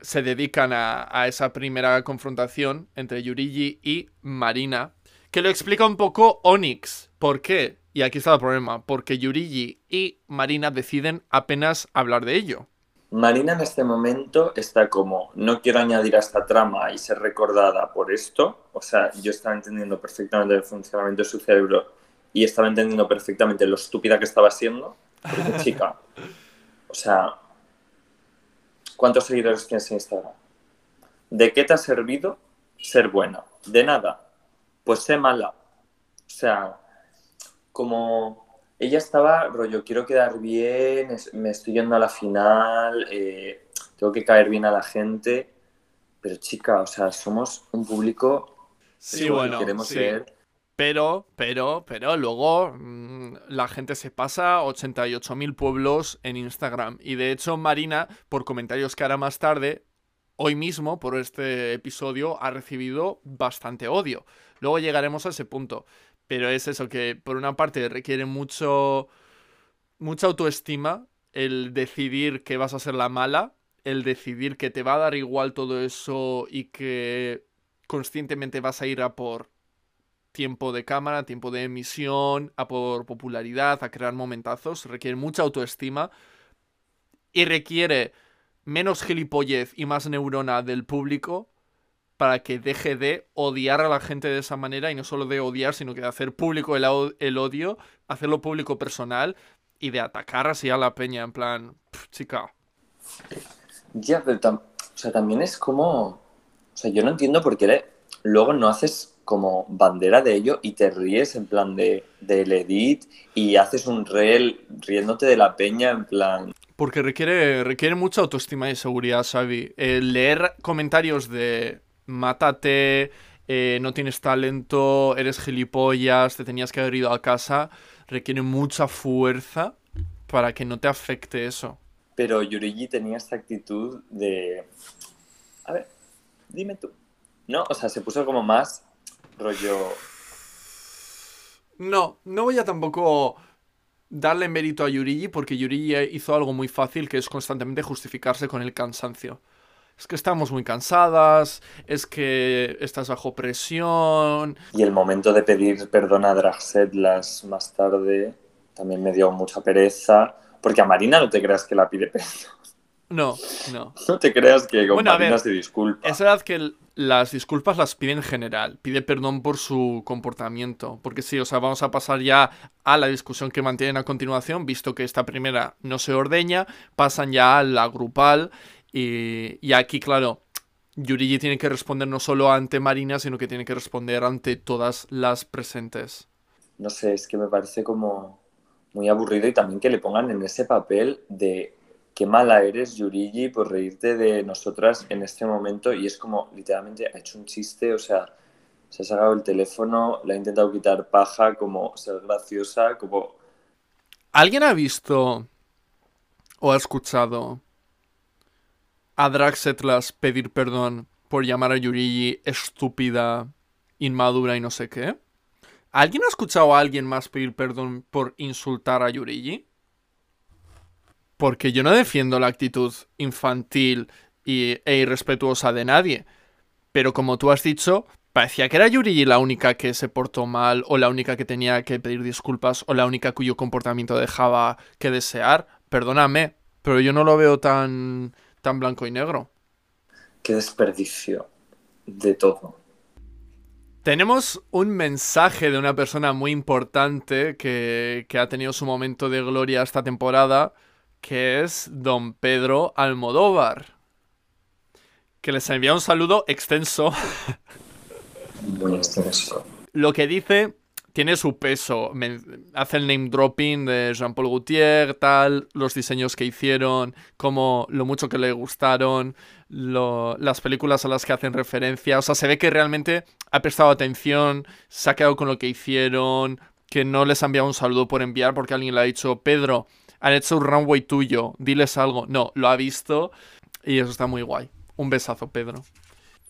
se dedican a, a esa primera confrontación entre Yurigi y Marina, que lo explica un poco Onyx. ¿Por qué? Y aquí está el problema, porque Yurigi y Marina deciden apenas hablar de ello. Marina en este momento está como, no quiero añadir a esta trama y ser recordada por esto. O sea, yo estaba entendiendo perfectamente el funcionamiento de su cerebro y estaba entendiendo perfectamente lo estúpida que estaba siendo. Porque, chica, o sea, ¿cuántos seguidores tienes en Instagram? ¿De qué te ha servido ser buena? De nada. Pues sé mala. O sea, como ella estaba, rollo, quiero quedar bien, es- me estoy yendo a la final, eh, tengo que caer bien a la gente. Pero chica, o sea, somos un público Sí, que bueno, queremos sí. ser. Pero, pero, pero luego mm, la gente se pasa 88.000 pueblos en Instagram. Y de hecho, Marina, por comentarios que hará más tarde, hoy mismo, por este episodio, ha recibido bastante odio. Luego llegaremos a ese punto. Pero es eso que, por una parte, requiere mucho. mucha autoestima el decidir que vas a ser la mala, el decidir que te va a dar igual todo eso y que conscientemente vas a ir a por tiempo de cámara, tiempo de emisión, a por popularidad, a crear momentazos, requiere mucha autoestima y requiere menos gilipollez y más neurona del público para que deje de odiar a la gente de esa manera y no solo de odiar, sino que de hacer público el, odio, hacerlo público personal y de atacar así a la peña en plan, "Pf, chica, Ya, pero tam- o sea, también es como. O sea, yo no entiendo por qué le- luego no haces como bandera de ello y te ríes en plan de del edit y haces un reel riéndote de la peña en plan. Porque requiere, requiere mucha autoestima y seguridad, Xavi. Leer comentarios de mátate, eh, no tienes talento, eres gilipollas, te tenías que haber ido a casa, requiere mucha fuerza para que no te afecte eso. Pero Yurigi tenía esta actitud de... A ver, dime tú. No, o sea, se puso como más rollo... No, no voy a tampoco darle mérito a Yurigi porque Yurigi hizo algo muy fácil que es constantemente justificarse con el cansancio. Es que estamos muy cansadas, es que estás bajo presión. Y el momento de pedir perdón a Dragsetlas más tarde también me dio mucha pereza. Porque a Marina no te creas que la pide perdón. No, no. No te creas que con Bueno, Marina ver, se disculpa. Es verdad que el- las disculpas las pide en general. Pide perdón por su comportamiento. Porque sí, o sea, vamos a pasar ya a la discusión que mantienen a continuación, visto que esta primera no se ordeña, pasan ya a la grupal. Y, y aquí, claro, Yurigi tiene que responder no solo ante Marina, sino que tiene que responder ante todas las presentes. No sé, es que me parece como muy aburrido y también que le pongan en ese papel de qué mala eres, Yurigi, por reírte de nosotras en este momento. Y es como, literalmente, ha hecho un chiste, o sea, se ha sacado el teléfono, le ha intentado quitar paja, como ser graciosa, como... ¿Alguien ha visto o ha escuchado a Draxetlas pedir perdón por llamar a Yurigi estúpida, inmadura y no sé qué? ¿Alguien ha escuchado a alguien más pedir perdón por insultar a Yurigi? Porque yo no defiendo la actitud infantil y, e irrespetuosa de nadie. Pero como tú has dicho, parecía que era Yurigi la única que se portó mal, o la única que tenía que pedir disculpas, o la única cuyo comportamiento dejaba que desear. Perdóname, pero yo no lo veo tan, tan blanco y negro. Qué desperdicio de todo. Tenemos un mensaje de una persona muy importante que, que ha tenido su momento de gloria esta temporada, que es don Pedro Almodóvar. Que les envía un saludo extenso. Muy extenso. Lo que dice tiene su peso. Hace el name dropping de Jean-Paul Gaultier, tal, los diseños que hicieron, como lo mucho que le gustaron, las películas a las que hacen referencia. O sea, se ve que realmente ha prestado atención, se ha quedado con lo que hicieron, que no les ha enviado un saludo por enviar porque alguien le ha dicho, Pedro, han hecho un runway tuyo, diles algo. No, lo ha visto y eso está muy guay. Un besazo, Pedro.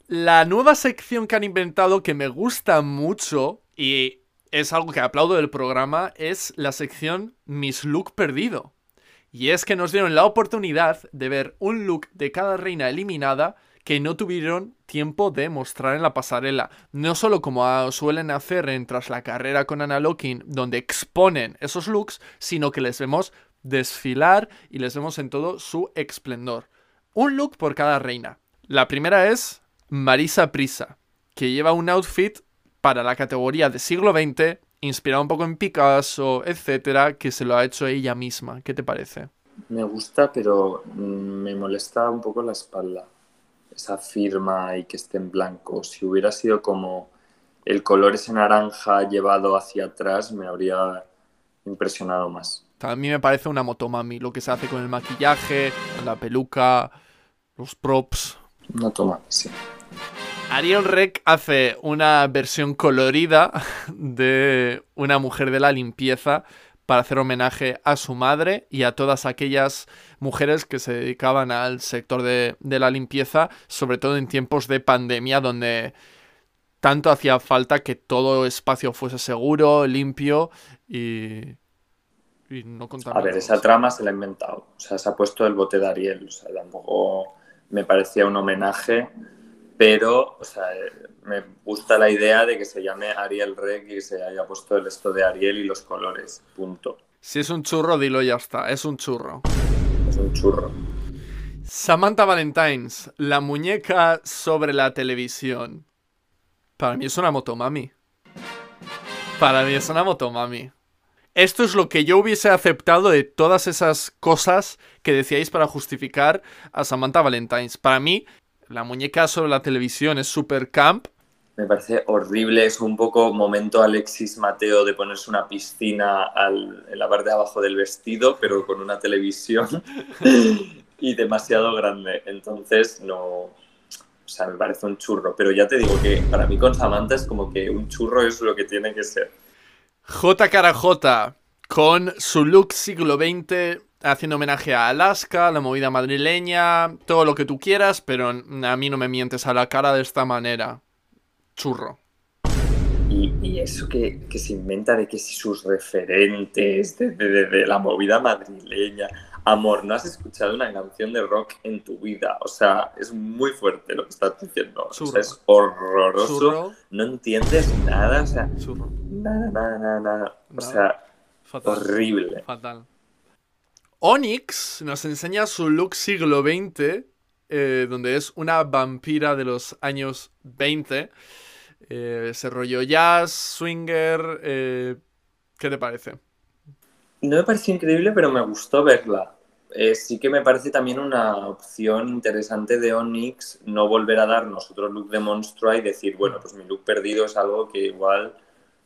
La nueva sección que han inventado que me gusta mucho y es algo que aplaudo del programa es la sección Miss Look Perdido. Y es que nos dieron la oportunidad de ver un look de cada reina eliminada que no tuvieron tiempo de mostrar en la pasarela. No solo como suelen hacer en Tras la carrera con Anna Locking, donde exponen esos looks, sino que les vemos desfilar y les vemos en todo su esplendor. Un look por cada reina. La primera es Marisa Prisa, que lleva un outfit para la categoría de siglo XX, inspirado un poco en Picasso, etcétera, que se lo ha hecho ella misma. ¿Qué te parece? Me gusta, pero mm, me molesta un poco la espalda. Esa firma y que esté en blanco. Si hubiera sido como el color ese naranja llevado hacia atrás, me habría impresionado más. A mí me parece una motomami, lo que se hace con el maquillaje, la peluca, los props. Una toma, sí. Ariel Rec hace una versión colorida de una mujer de la limpieza para hacer homenaje a su madre y a todas aquellas mujeres que se dedicaban al sector de, la limpieza, sobre todo en tiempos de pandemia donde tanto hacía falta que todo espacio fuese seguro, limpio y, y no A ver, esa trama se la ha inventado. O sea, se ha puesto el bote de Ariel. O sea, tampoco me parecía un homenaje, pero, o sea, me gusta la idea de que se llame Ariel Rec y que se haya puesto el esto de Ariel y los colores. Punto. Si es un churro, dilo ya está, es un churro. Es un churro. Samantha Valentines, la muñeca sobre la televisión. Para mí es una motomami. Para mí es una motomami. Esto es lo que yo hubiese aceptado de todas esas cosas que decíais para justificar a Samantha Valentines. Para mí, la muñeca sobre la televisión es super camp. Me parece horrible, es un poco momento Alexis Mateo de ponerse una piscina al- en la parte de abajo del vestido, pero con una televisión y demasiado grande. Entonces, no, O sea, me parece un churro. Pero ya te digo que para mí con Samantha es como que un churro es lo que tiene que ser. J. Cara J. Con su look siglo XX, haciendo homenaje a Alaska, la movida madrileña, todo lo que tú quieras, pero a mí no me mientes a la cara de esta manera. Churro. Y, y eso que, que se inventa de que si sus referentes de, de- de- de la movida madrileña. Amor, no has escuchado una canción de rock en tu vida. O sea, es muy fuerte lo que estás diciendo. O sea, es horroroso. Churro. No entiendes nada. O sea, Churro. nada, nada, nada, nada. O Nada. sea, Fatal. horrible. Fatal. Onyx nos enseña su look siglo XX, eh, donde es una vampira de los años 20. Eh, ese rollo jazz, swinger. eh, ¿Qué te parece? No me pareció increíble, pero me gustó verla. Eh, sí que me parece también una opción interesante de Onyx no volver a darnos otro look de monstruo y decir, bueno, pues mi look perdido es algo que igual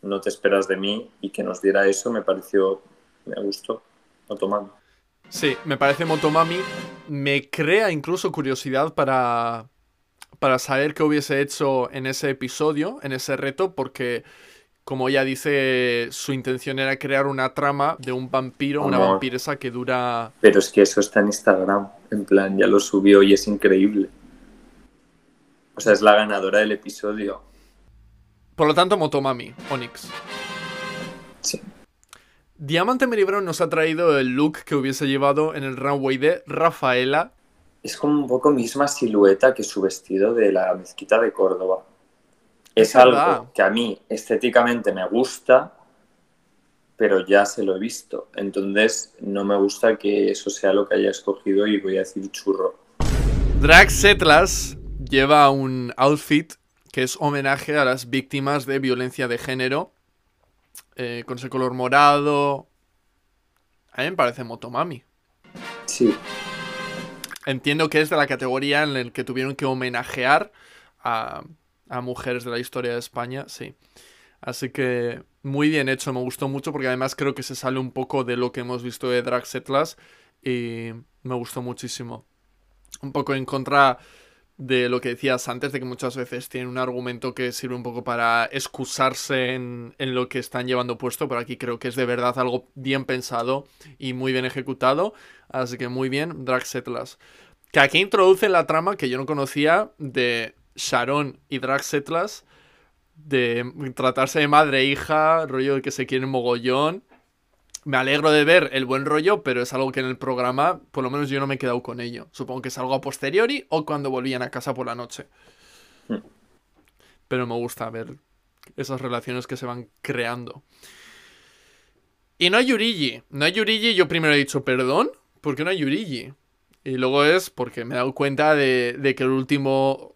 no te esperas de mí y que nos diera eso me pareció, me gustó. No tomando. Sí, me parece Motomami. Me crea incluso curiosidad para, para saber qué hubiese hecho en ese episodio, en ese reto, porque, como ella dice, su intención era crear una trama de un vampiro, una vampiresa que dura. Pero es que eso está en Instagram, en plan, ya lo subió y es increíble. O sea, es la ganadora del episodio. Por lo tanto, Motomami, Onyx. Sí. Diamante Meribron nos ha traído el look que hubiese llevado en el runway de Rafaela. Es como un poco misma silueta que su vestido de la mezquita de Córdoba. Es Es, algo verdad. que a mí estéticamente me gusta, pero ya se lo he visto. Entonces no me gusta que eso sea lo que haya escogido y voy a decir churro. Drag Setlas lleva un outfit que es homenaje a las víctimas de violencia de género. Eh, con ese color morado. A mí me parece Motomami. Sí, Entiendo que es de la categoría en la que tuvieron que homenajear a, a mujeres de la historia de España, sí. Así que muy bien hecho, me gustó mucho porque además creo que se sale un poco de lo que hemos visto de Drag Setlas y me gustó muchísimo. Un poco en contra de lo que decías antes, de que muchas veces tienen un argumento que sirve un poco para excusarse en, en lo que están llevando puesto, pero aquí creo que es de verdad algo bien pensado y muy bien ejecutado. Así que muy bien, Drag Setlas. Que aquí introducen la trama que yo no conocía de Sharon y Drag Setlas. De tratarse de madre e hija, rollo de que se quieren mogollón. Me alegro de ver el buen rollo, pero es algo que en el programa, por lo menos yo no me he quedado con ello. Supongo que es algo a posteriori o cuando volvían a casa por la noche. Hmm. Pero me gusta ver esas relaciones que se van creando. Y no hay Yurigi. No hay Yurigi, yo primero he dicho, perdón, ¿por qué no hay Yurigi? Y luego es porque me he dado cuenta de, de que el último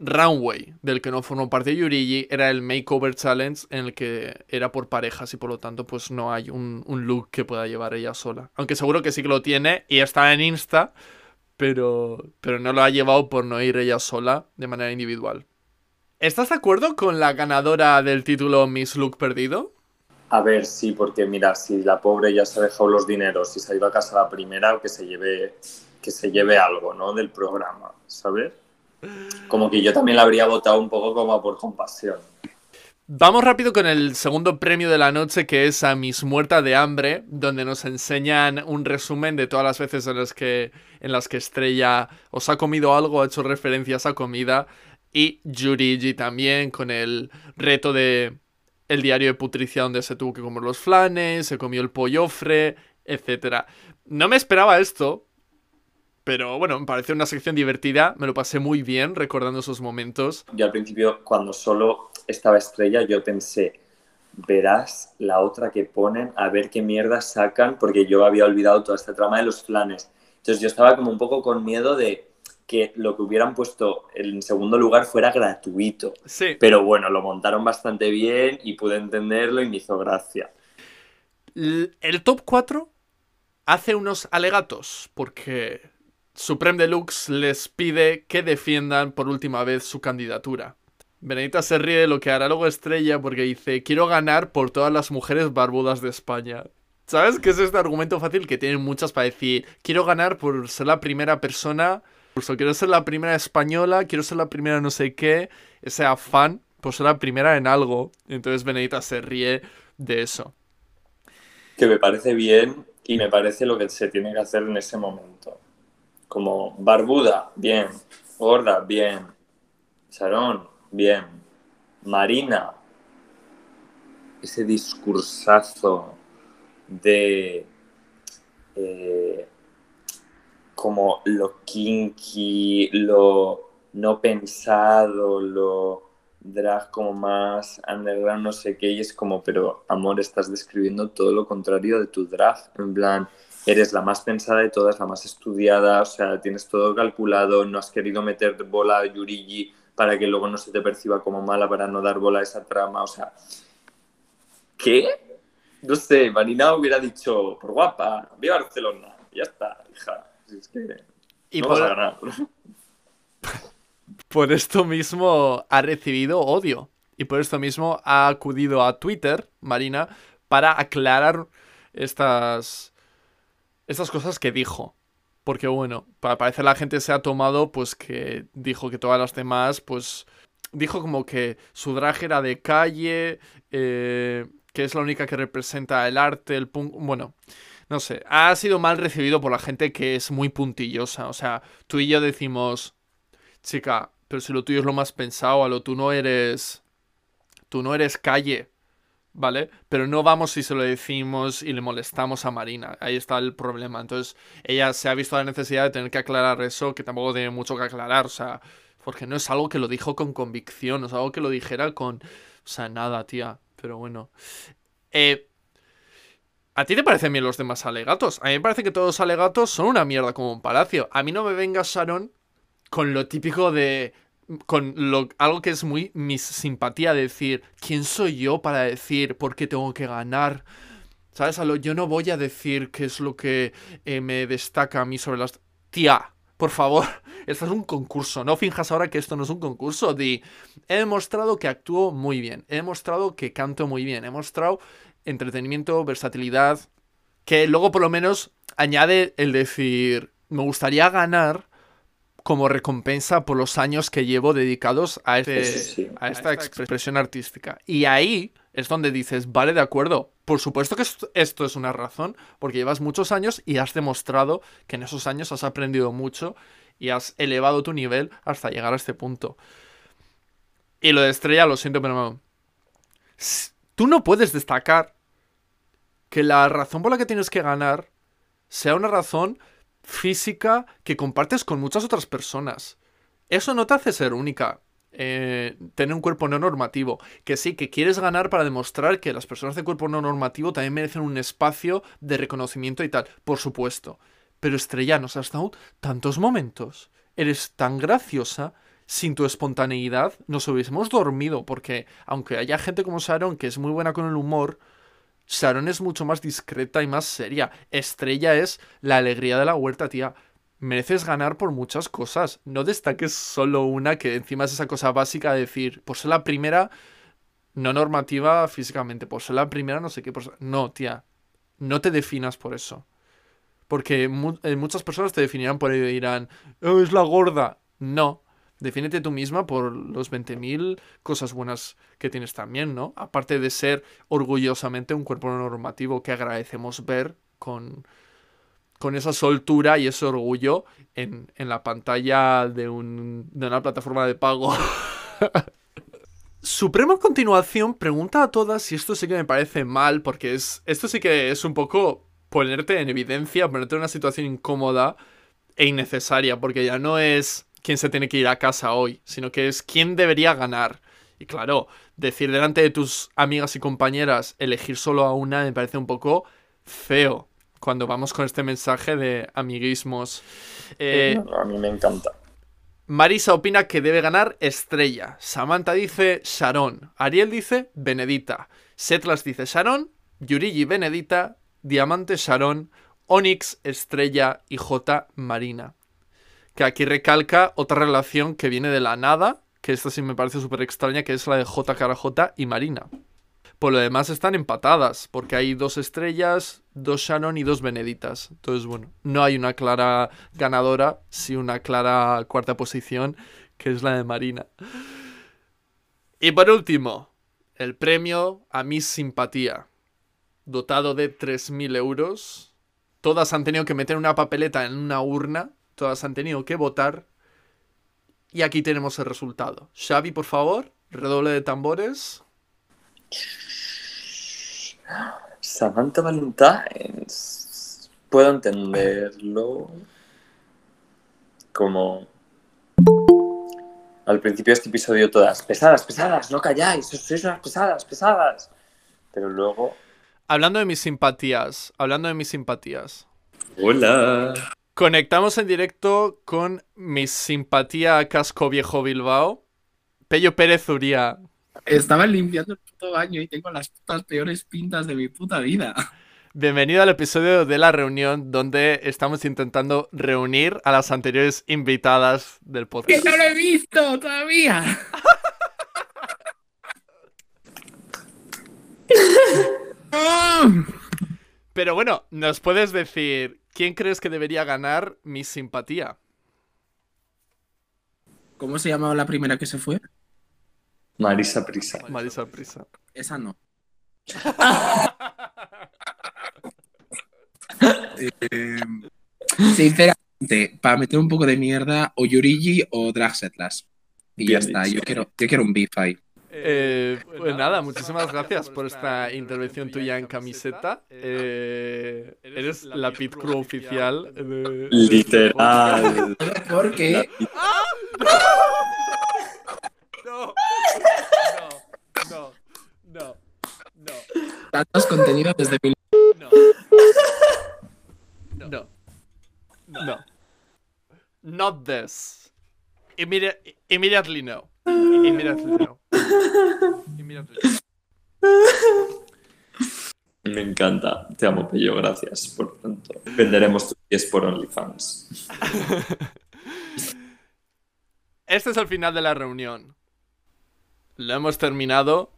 runway del que no formó parte Yurigi era el Makeover Challenge en el que era por parejas y por lo tanto pues no hay un, look que pueda llevar ella sola. Aunque seguro que sí que lo tiene y está en Insta, pero, pero no lo ha llevado por no ir ella sola de manera individual. ¿Estás de acuerdo con la ganadora del título Miss Look Perdido? a ver, sí, porque mira, si la pobre ya se ha dejado los dineros y se ha ido a casa la primera, que se lleve, que se lleve algo, ¿no? Del programa, ¿sabes? Como que yo también la habría votado un poco como por compasión. Vamos rápido con el segundo premio de la noche, que es a Miss Muerta de Hambre, donde nos enseñan un resumen de todas las veces en las que, en las que Estrella os ha comido algo, ha hecho referencias a comida, y Yurigi también, con el reto de el diario de Putricia, donde se tuvo que comer los flanes, se comió el pollofre, etc. No me esperaba esto, pero bueno, me pareció una sección divertida, me lo pasé muy bien recordando esos momentos. Yo al principio, cuando solo estaba estrella, yo pensé, verás la otra que ponen, a ver qué mierda sacan, porque yo había olvidado toda esta trama de los flanes. Entonces yo estaba como un poco con miedo de que lo que hubieran puesto en segundo lugar fuera gratuito. Sí. Pero bueno, lo montaron bastante bien y pude entenderlo y me hizo gracia. El top 4 hace unos alegatos porque Supreme Deluxe les pide que defiendan por última vez su candidatura. Benedita se ríe de lo que hará luego Estrella porque dice, quiero ganar por todas las mujeres barbudas de España. ¿Sabes? Que es este argumento fácil que tienen muchas para decir, quiero ganar por ser la primera persona, incluso quiero ser la primera española, quiero ser la primera no sé qué, ese afán por ser la primera en algo. Entonces Benedita se ríe de eso. Que me parece bien y me parece lo que se tiene que hacer en ese momento. Como barbuda, bien. Gorda, bien. Sharon, bien. Marina, ese discursazo de eh, como lo kinky, lo no pensado, lo drag como más underground, no sé qué, y es como, pero amor, estás describiendo todo lo contrario de tu drag, en plan, eres la más pensada de todas, la más estudiada, o sea, tienes todo calculado, no has querido meter bola a Yurigi para que luego no se te perciba como mala, para no dar bola a esa trama, o sea, ¿qué? No sé, Marina hubiera dicho, por guapa, viva Barcelona, ya está, hija, es que Y no por- vas a ganar. Por esto mismo ha recibido odio. Y por esto mismo ha acudido a Twitter, Marina, para aclarar estas, estas cosas que dijo. Porque bueno, para parecer la gente se ha tomado, pues que dijo que todas las demás, pues dijo como que su drag era de calle, eh, que es la única que representa el arte, el punk. Bueno, no sé, ha sido mal recibido por la gente que es muy puntillosa. O sea, tú y yo decimos, chica, pero si lo tuyo es lo más pensado, a lo tú no eres. Tú no eres calle, ¿vale? Pero no vamos si se lo decimos y le molestamos a Marina. Ahí está el problema. Entonces, ella se ha visto la necesidad de tener que aclarar eso, que tampoco tiene mucho que aclarar, o sea, porque no es algo que lo dijo con convicción, no es algo que lo dijera con. O sea, nada, tía. Pero bueno. Eh. ¿A ti te parecen bien los demás alegatos? A mí me parece que todos los alegatos son una mierda como un palacio. A mí no me venga Sharon con lo típico de. Con lo, algo que es muy mi simpatía, de decir, ¿quién soy yo para decir por qué tengo que ganar? ¿Sabes? A yo no voy a decir qué es lo que eh, me destaca a mí sobre las. Tía, por favor, esto es un concurso. No finjas ahora que esto no es un concurso. Di, he demostrado que actúo muy bien. He demostrado que canto muy bien. He mostrado entretenimiento, versatilidad. Que luego por lo menos añade el decir, me gustaría ganar como recompensa por los años que llevo dedicados a, este, Eso sí. a esta expresión artística. Y ahí es donde dices, vale, de acuerdo. Por supuesto que esto, es una razón, porque llevas muchos años y has demostrado que en esos años has aprendido mucho y has elevado tu nivel hasta llegar a este punto. Y lo de estrella, lo siento, pero no. Tú no puedes destacar que la razón por la que tienes que ganar sea una razón física que compartes con muchas otras personas. Eso no te hace ser única. eh, tener un cuerpo no normativo. Que sí, que quieres ganar para demostrar que las personas de cuerpo no normativo también merecen un espacio de reconocimiento y tal. Por supuesto. Pero Estrella, nos has dado tantos momentos. Eres tan graciosa. Sin tu espontaneidad nos hubiésemos dormido. Porque aunque haya gente como Sharon que es muy buena con el humor, Sharon es mucho más discreta y más seria. Estrella es la alegría de la huerta, tía. Mereces ganar por muchas cosas. No destaques solo una que encima es esa cosa básica de decir, por ser la primera, no normativa físicamente, por ser la primera, no sé qué. Por No, tía. No te definas por eso. Porque eh, muchas personas te definirán por ello y dirán, "Oh, es la gorda. No. Defínete tú misma por los 20.000 cosas buenas que tienes también, ¿no? Aparte de ser orgullosamente un cuerpo normativo que agradecemos ver con, con esa soltura y ese orgullo en, en la pantalla de, un, de una plataforma de pago. Supremo a continuación pregunta a todas si esto sí que me parece mal, porque es esto sí que es un poco ponerte en evidencia, ponerte en una situación incómoda e innecesaria, porque ya no es quién se tiene que ir a casa hoy, sino que es quién debería ganar. Y claro, decir delante de tus amigas y compañeras elegir solo a una me parece un poco feo cuando vamos con este mensaje de amiguismos. Eh, A mí me encanta. Marisa opina que debe ganar Estrella. Samantha dice Sharon. Ariel dice Benedita. Setlas dice Sharon. Yurigi Benedita. Diamante Sharon. Onyx Estrella y J Marina. Que aquí recalca otra relación que viene de la nada. Que esta sí me parece súper extraña. Que es la de J cara J y Marina. Por lo demás están empatadas, porque hay dos estrellas, dos Shannon y dos Beneditas. Entonces, bueno, no hay una clara ganadora, sí una clara cuarta posición, que es la de Marina. Y por último, el premio a mi simpatía, dotado de 3.000 euros. Todas han tenido que meter una papeleta en una urna, todas han tenido que votar. Y aquí tenemos el resultado. Xavi, por favor, redoble de tambores. Samantha Valentines. Puedo entenderlo como al principio de este episodio todas pesadas, pesadas, no calláis, sois unas pesadas, pesadas. Pero luego, Hablando de mis simpatías, hablando de mis simpatías. hola. Conectamos en directo con mi simpatía casco viejo Bilbao. Pello Pérez Uría. Estaba limpiando el puto baño y tengo las putas peores pintas de mi puta vida. Bienvenido al episodio de la reunión donde estamos intentando reunir a las anteriores invitadas del ¡Que podcast. no lo he visto todavía! ¡Ah! Pero bueno, ¿nos puedes decir quién crees que debería ganar mi simpatía? ¿Cómo se llamaba la primera que se fue? Marisa Prisa. Marisa Prisa. Esa no. Eh, sinceramente, para meter un poco de mierda, o Yurigi o Draxetlas. Y ya está, dicho. yo quiero, yo quiero un beef ahí. Eh, pues nada, muchísimas gracias por esta intervención tuya en camiseta. Eh, eres la pit crew oficial. de- de este Literal. Porque No, no, no, no, tantos contenidos desde mil... no, no, no, no, not this. Immedi- immediately no. Immediately no. Me encanta. Te amo, Pello. Gracias por tanto. Venderemos tus pies por OnlyFans. Este es el final de la reunión. Lo hemos terminado.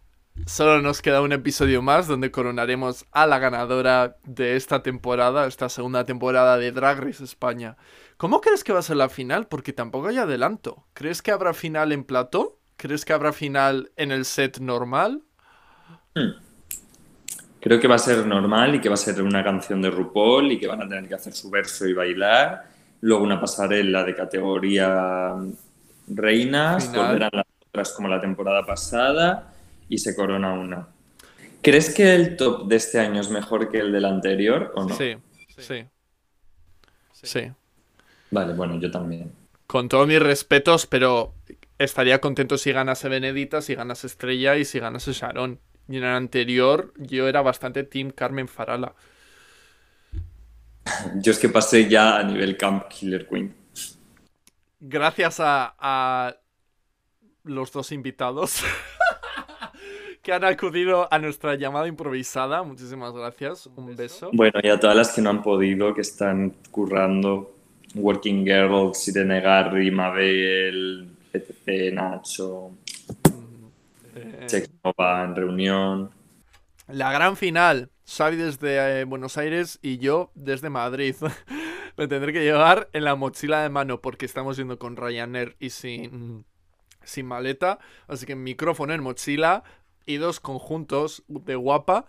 Solo nos queda un episodio más donde coronaremos a la ganadora de esta temporada, esta segunda temporada de Drag Race España. ¿Cómo crees que va a ser la final? Porque tampoco hay adelanto. ¿Crees que habrá final en plató? ¿Crees que habrá final en el set normal? Creo que va a ser normal y que va a ser una canción de RuPaul y que van a tener que hacer su verso y bailar. Luego una pasarela de categoría reinas, Final. volverán las otras como la temporada pasada y se corona una. ¿Crees que el top de este año es mejor que el del anterior o no? Sí, sí. Sí. Vale, bueno, yo también. Con todos mis respetos, pero estaría contento si ganase Benedita, si ganase Estrella y si ganase Sharon. Y en el anterior yo era bastante Team Carmen Farala. Yo es que pasé ya a nivel Camp Killer Queen. Gracias a, a los dos invitados que han acudido a nuestra llamada improvisada. Muchísimas gracias. Un beso. Bueno, y a todas las que no han podido, que están currando, Working Girls, Irene Garry, Mabel, etc, Nacho, Eh, Chex Nova en reunión. La gran final. Xavi desde eh, Buenos Aires y yo desde Madrid. Me tendré que llevar en la mochila de mano porque estamos yendo con Ryanair y sin, sin maleta. Así que micrófono en mochila y dos conjuntos de guapa.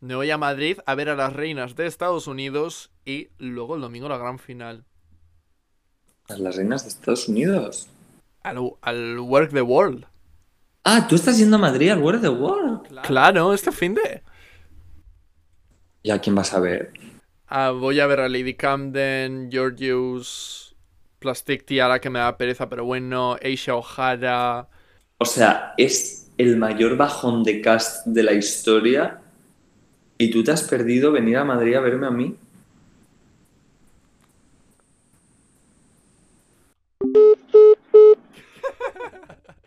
Me voy a Madrid a ver a las reinas de Estados Unidos y luego el domingo la gran final. ¿A las reinas de Estados Unidos? Al, al Work the World. Ah, tú estás yendo a Madrid al of the World. Claro, este fin de. ¿Y a quién vas a ver? Ah, voy a ver a Lady Camden, Georgius, Plastic Tiara, que me da pereza, pero bueno, Aisha O'Hara. O sea, es el mayor bajón de cast de la historia y tú te has perdido venir a Madrid a verme a mí.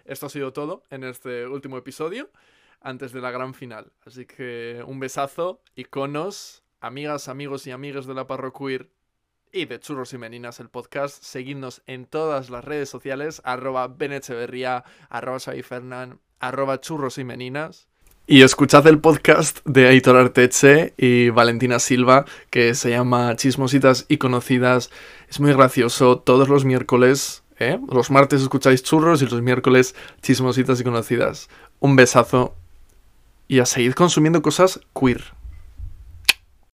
Esto ha sido todo en este último episodio, antes de la gran final. Así que un besazo, iconos, amigas, amigos y amigas de la Parroqueer y de Churros y Meninas, el podcast. Seguidnos en todas las redes sociales, arroba benecheverría, arroba Xavi Fernan, arroba churros y meninas. Y escuchad el podcast de Aitor Arteche y Valentina Silva, que se llama Chismositas y Conocidas. Es muy gracioso. Todos los miércoles, ¿eh? los martes escucháis churros y los miércoles Chismositas y Conocidas. Un besazo y a seguir consumiendo cosas queer.